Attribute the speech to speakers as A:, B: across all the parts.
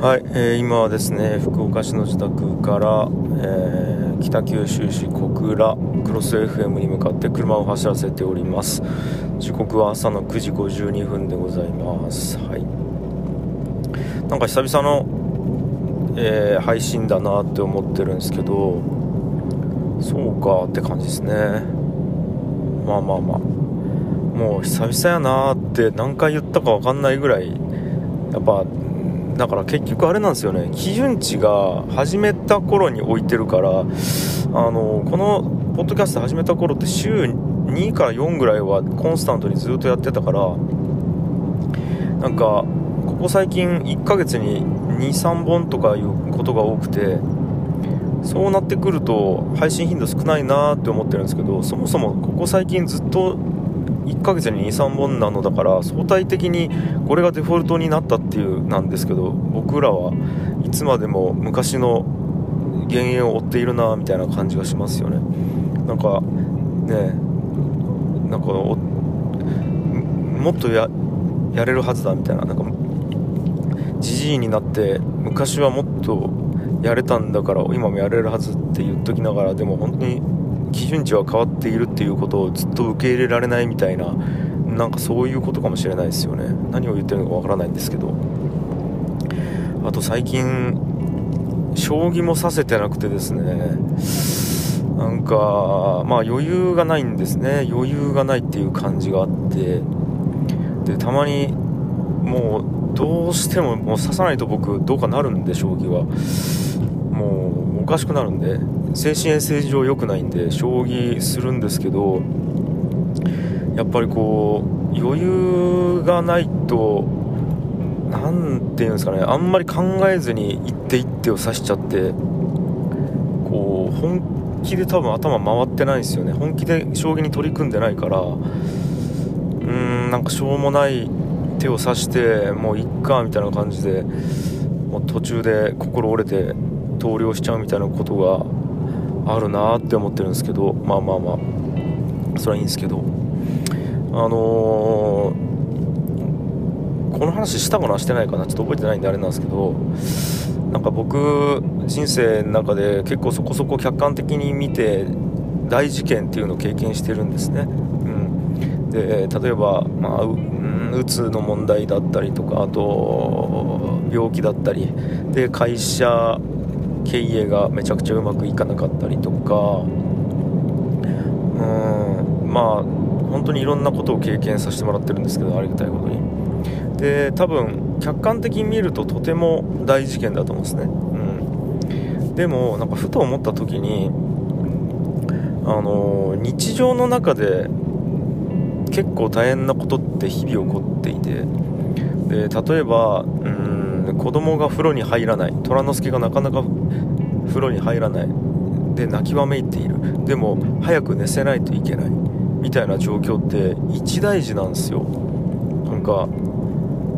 A: はい、えー今はですね福岡市の自宅から、えー北九州市小倉クロス FM に向かって車を走らせております。時刻は朝の9時52分でございます。はい。なんか久々の、えー配信だなって思ってるんですけどそうかって感じですね。まあまあまあ。もう久々やなーって何回言ったか分かんないぐらいやっぱだから結局あれなんですよね。基準値が始めた頃に置いてるからあのこのポッドキャスト始めた頃って週2から4ぐらいはコンスタントにずっとやってたからなんかここ最近1ヶ月に23本とかいうことが多くてそうなってくると配信頻度少ないなーって思ってるんですけどそもそもここ最近ずっと1ヶ月に23本なのだから相対的にこれがデフォルトになったっていうなんですけど僕らはいつまでも昔の幻影を追っているなみたいな感じがしますよね。なんかねなんかもっとやれるはずだみたいな。なんかじじいになって昔はもっとやれたんだから今もやれるはずって言っときながらでも本当に基準値は変わっているっていうことをずっと受け入れられないみたいななんかそういうことかもしれないですよね。何を言ってるのかわからないんですけど。あと最近将棋もさせてなくてですね。なんかまあ余裕がないんですね。余裕がないっていう感じがあって。でたまにもうどうしてももう指さないと僕どうかなるんで将棋は。もうかしくなるんで。精神衛生上良くないんで将棋するんですけどやっぱりこう余裕がないとなんていうんですかねあんまり考えずに一手一手を指しちゃってこう本気で多分頭回ってないですよね。本気で将棋に取り組んでないからうーんなんかしょうもない手を指してもういっかみたいな感じでもう途中で心折れて投了しちゃうみたいなことがあるなって思ってるんですけどまあまあまあそれはいいんですけど。あのーこの話したかなしてないかなちょっと覚えてないんであれなんですけどなんか僕人生の中で結構そこそこ客観的に見て大事件っていうのを経験してるんですね、うん、で例えば、まあううんうつの問題だったりとかあと病気だったり。で会社経営がめちゃくちゃうまくいかなかったりとかうんまあ本当にいろんなことを経験させてもらってるんですけどありがたいことに。で多分客観的に見るととても大事件だと思うんですね、うん、でもなんかふと思った時にあの日常の中で結構大変なことって日々起こっていてで例えばうん子供が風呂に入らない。虎之助がなかなか風呂に入らない。で泣きわめいている。でも早く寝せないといけない。みたいな状況って一大事なんですよ。なんか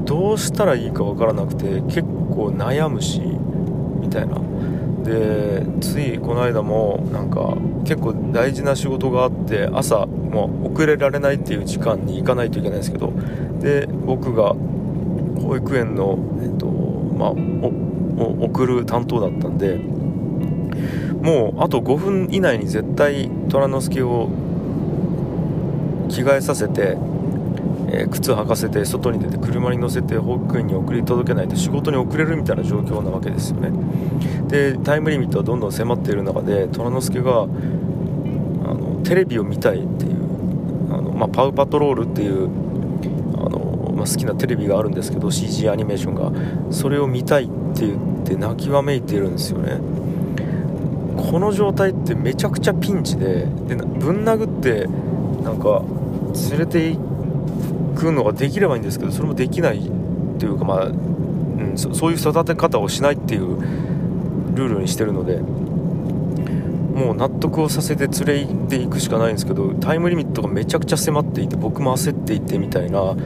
A: どうしたらいいかわからなくて結構悩むしみたいな。でついこの間もなんか結構大事な仕事があって朝もう遅れられないっていう時間に行かないといけないんですけどで僕が保育園の、えっとまあ、おお送る担当だったんでもうあと5分以内に絶対虎之助を着替えさせてえー靴履かせて外に出て車に乗せて保育園に送り届けないと仕事に遅れるみたいな状況なわけですよね。でタイムリミットはどんどん迫っている中で虎之助があのテレビを見たいっていうあの、まあ、パウパトロールっていうあの、まあ、好きなテレビがあるんですけど CG アニメーションが。それを見たいって言って泣きわめいているんですよね。この状態ってめちゃくちゃピンチででぶん殴ってなんか連れて行くのができればいいんですけどそれもできないっていうかまあ、うん、そそういう育て方をしないっていうルールにしてるのでもう納得をさせて連れていくしかないんですけどタイムリミットがめちゃくちゃ迫っていて僕も焦っていてみたいな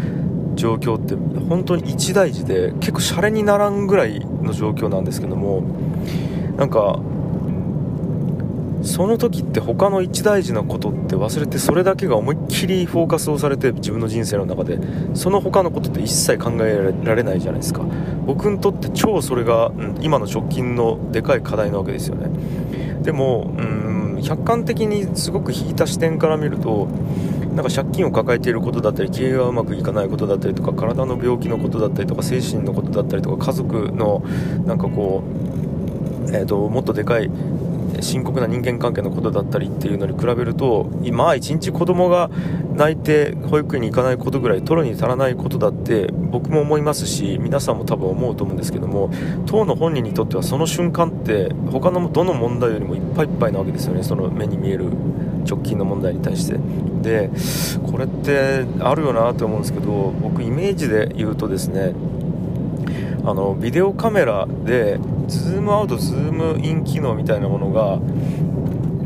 A: 状況って本当に一大事で結構シャレにならんぐらいの状況なんですけどもなんかその時って他の一大事なことって忘れてそれだけが思いっきりフォーカスをされて自分の人生の中でその他のことって一切考えられないじゃないですか。僕にとって超それが、うん、今の直近のでかい課題なわけですよね。でも、うん、客観的にすごく引いた視点から見るとなんか借金を抱えていることだったり経営がうまくいかないことだったりとか体の病気のことだったりとか精神のことだったりとか家族のなんかこう、えーともっとでかい深刻な人間関係のことだったりっていうのに比べると今一日子供が泣いて保育園に行かないことぐらい取るに足らないことだって僕も思いますし皆さんも多分思うと思うんですけども当の本人にとってはその瞬間って他のどの問題よりもいっぱいいっぱいなわけですよね。その目に見える直近の問題に対して。でこれってあるよなと思うんですけど僕イメージで言うとですねあのビデオカメラでズームアウトズームイン機能みたいなものが、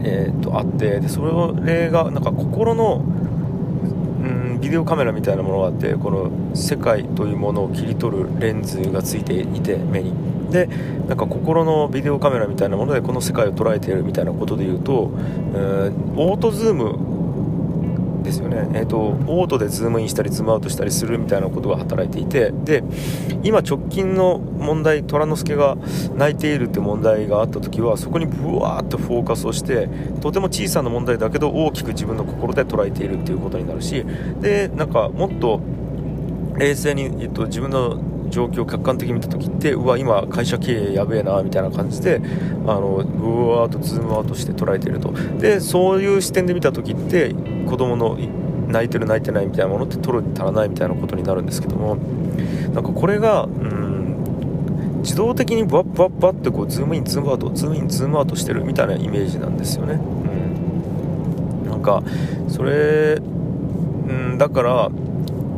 A: えー、とあってでそれがなんか心の、うん、ビデオカメラみたいなものがあってこの世界というものを切り取るレンズがついていて目に。でなんか心のビデオカメラみたいなものでこの世界を捉えているみたいなことでいうと、えー、オートズームですよね、えーと、オートでズームインしたりズームアウトしたりするみたいなことが働いていてで今直近の問題虎之助が泣いているって問題があった時はそこにブワーッとフォーカスをしてとても小さな問題だけど大きく自分の心で捉えているっていうことになるしでなんかもっと冷静に、えっと、自分の状況を客観的に見た時ってうわ今会社経営やべえなみたいな感じであのうわーっとズームアウトして捉えていると。でそういう視点で見た時って子供の泣いてる泣いてないみたいなものって取るに足らないみたいなことになるんですけどもなんかこれがうん自動的にバッバッバッってこうズームインズームアウトズームインズームアウトしてるみたいなイメージなんですよね。うん。なんかそれうんだから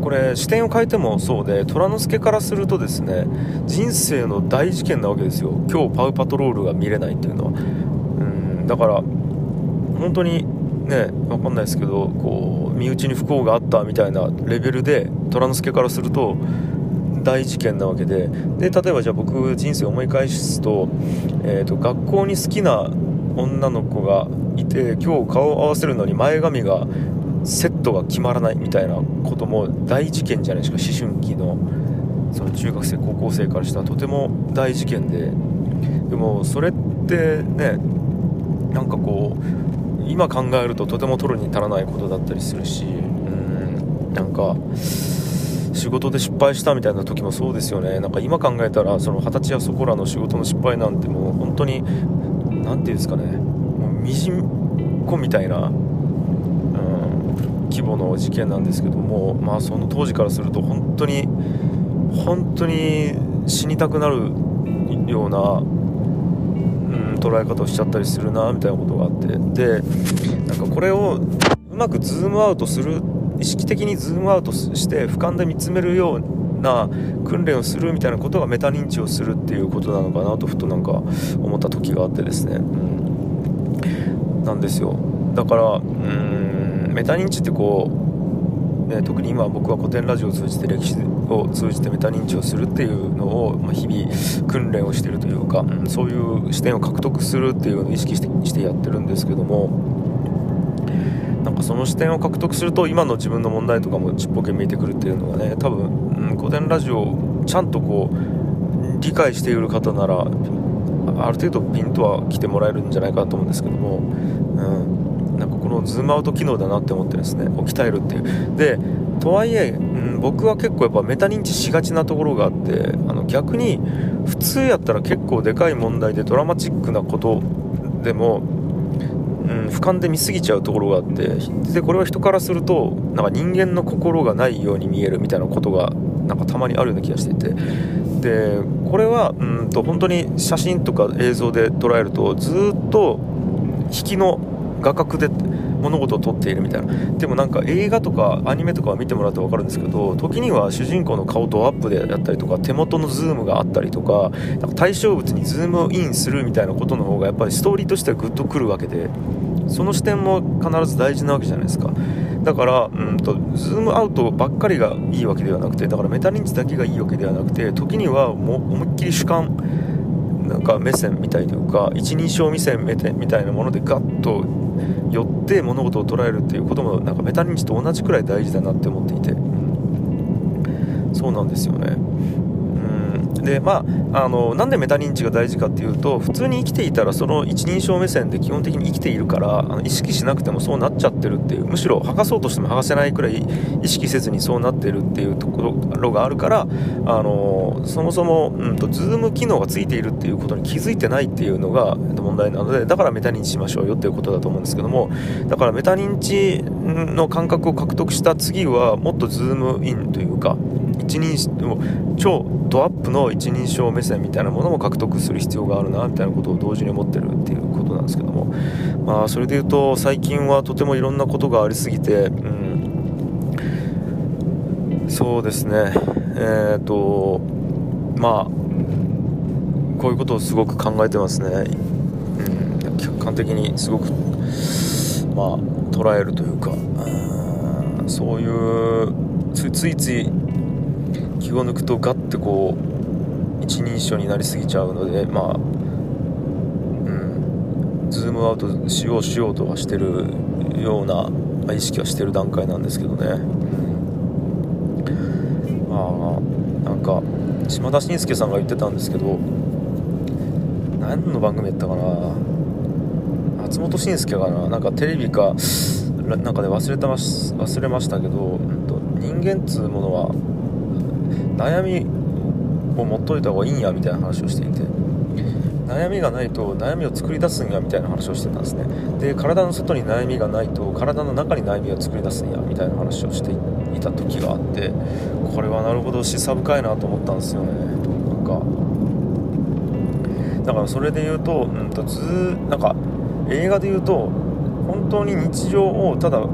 A: これ視点を変えてもそうで虎之助からするとですね人生の大事件なわけですよ。今日パウパトロールが見れないっていうのは。うんだから本当にね分かんないですけどこう身内に不幸があったみたいなレベルで虎之助からすると大事件なわけで。で例えばじゃあ僕人生思い返すと,、えーと、学校に好きな女の子がいて今日顔を合わせるのに前髪がセットが決まらないみたいなことも大事件じゃないですか。思春期のその中学生高校生からしたらとても大事件で。でもそれってねなんかこう今考えるととても取るに足らないことだったりするしうんなんか仕事で失敗したみたいな時もそうですよね。なんか今考えたらその二十歳やそこらの仕事の失敗なんてもう本当に何て言うんですかねもうみじんこみたいな規模の事件なんですけども、まあ、その当時からすると本当に本当に死にたくなるような、うん、捉え方をしちゃったりするなみたいなことがあって。でなんかこれをうまくズームアウトする意識的にズームアウトして俯瞰で見つめるような訓練をするみたいなことがメタ認知をするっていうことなのかなとふとなんか思った時があってですね、うん、なんですよ。だからうんメタ認知ってこう、ね、特に今僕は古典ラジオを通じて歴史を通じてメタ認知をするっていうのを、まあ、日々訓練をしているというか、うん、そういう視点を獲得するっていうのを意識してしてやってるんですけどもなんかその視点を獲得すると今の自分の問題とかもちっぽけ見えてくるっていうのがね多分、うん、古典ラジオをちゃんとこう理解している方ならある程度ピンとは来てもらえるんじゃないかなと思うんですけども、うん、のズームアウト機能だなって思ってですね鍛えるっていう。でとはいえ、うん、僕は結構やっぱメタ認知しがちなところがあってあの逆に普通やったら結構でかい問題でドラマチックなことでも、うん、俯瞰で見すぎちゃうところがあってでこれは人からするとなんか人間の心がないように見えるみたいなことがなんかたまにあるような気がしていて。でこれはうんと本当に写真とか映像で捉えるとずっと引きの画角で物事を撮っているみたいな。でもなんか映画とかアニメとかは見てもらうと分かるんですけど時には主人公の顔とアップでやったりとか手元のズームがあったりとかなんか対象物にズームインするみたいなことの方がやっぱりストーリーとしてはグッとくるわけでその視点も必ず大事なわけじゃないですか。だからうんとズームアウトばっかりがいいわけではなくてだからメタ認知だけがいいわけではなくて時にはも思いっきり主観なんか目線みたいというか一人称目線みたいなものでガッと寄って物事を捉えるっていうこともなんかメタ認知と同じくらい大事だなって思っていて、そうなんですよね。でまあ、あのなんでメタ認知が大事かっていうと普通に生きていたらその一人称目線で基本的に生きているからあの意識しなくてもそうなっちゃってるっていうむしろ剥がそうとしても剥がせないくらい意識せずにそうなってるっていうところがあるからあのそもそも、うんと、ズーム機能がついているっていうことに気づいてないっていうのが問題なのでだからメタ認知しましょうよっていうことだと思うんですけどもだからメタ認知の感覚を獲得した次はもっとズームインというか一人超ドアップの一人称目線みたいなものも獲得する必要があるなみたいなことを同時に思ってるっていうことなんですけども、まあ、それで言うと最近はとてもいろんなことがありすぎて、うん、そうですね。えっ、ー、とまあこういうことをすごく考えてますね、うん、客観的にすごくまあ捉えるというかそういうついつい気を抜くとガッてこう一人称になりすぎちゃうのでまあうんズームアウトしようしようとはしてるような、意識はしてる段階なんですけどね。まあなんか島田紳介さんが言ってたんですけど何の番組やったかな。松本紳介かな。なんかテレビかなんかで忘れた忘れましたけど人間っつうものは悩みを持っといた方がいいんやみたいな話をしていて悩みがないと悩みを作り出すんやみたいな話をしてたんですね。で体の外に悩みがないと体の中に悩みを作り出すんやみたいな話をしていた時があってこれはなるほど示唆深いなと思ったんですよね。なんかだからそれで言うと,、うんとずなんか映画で言うと本当に日常をただこ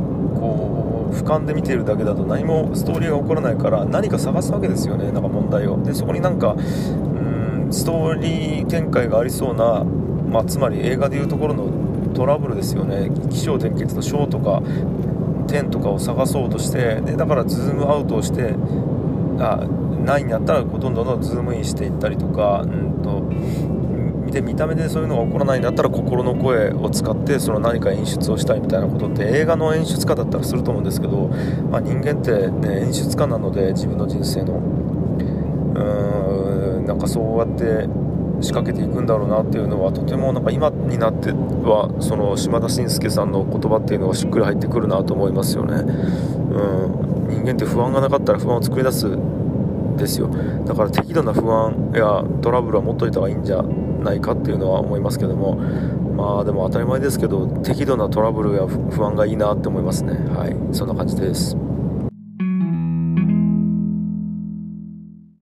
A: う俯瞰で見ているだけだと何もストーリーが起こらないから何か探すわけですよね。なんか問題を。でそこになんかうんストーリー展開がありそうな、まあ、つまり映画でいうところのトラブルですよね。起承転結の承とか転とかを探そうとしてでだからズームアウトをしてあないんやったらほとんどのズームインしていったりとか、うんとで見た目でそういうのが起こらないんだったら心の声を使ってその何か演出をしたいみたいなことって映画の演出家だったらすると思うんですけど、まあ、人間って、ね、演出家なので自分の人生のうーんなんかそうやって仕掛けていくんだろうなっていうのはとてもなんか今になってはその島田紳介さんの言葉っていうのがしっくり入ってくるなと思いますよね。うん人間って不安がなかったら不安を作り出すですよだから適度な不安やトラブルは持っといた方がいいんじゃないかっていうのは思いますけどもまあでも当たり前ですけど適度なトラブルや不安がいいなって思いますね。はい。そんな感じです。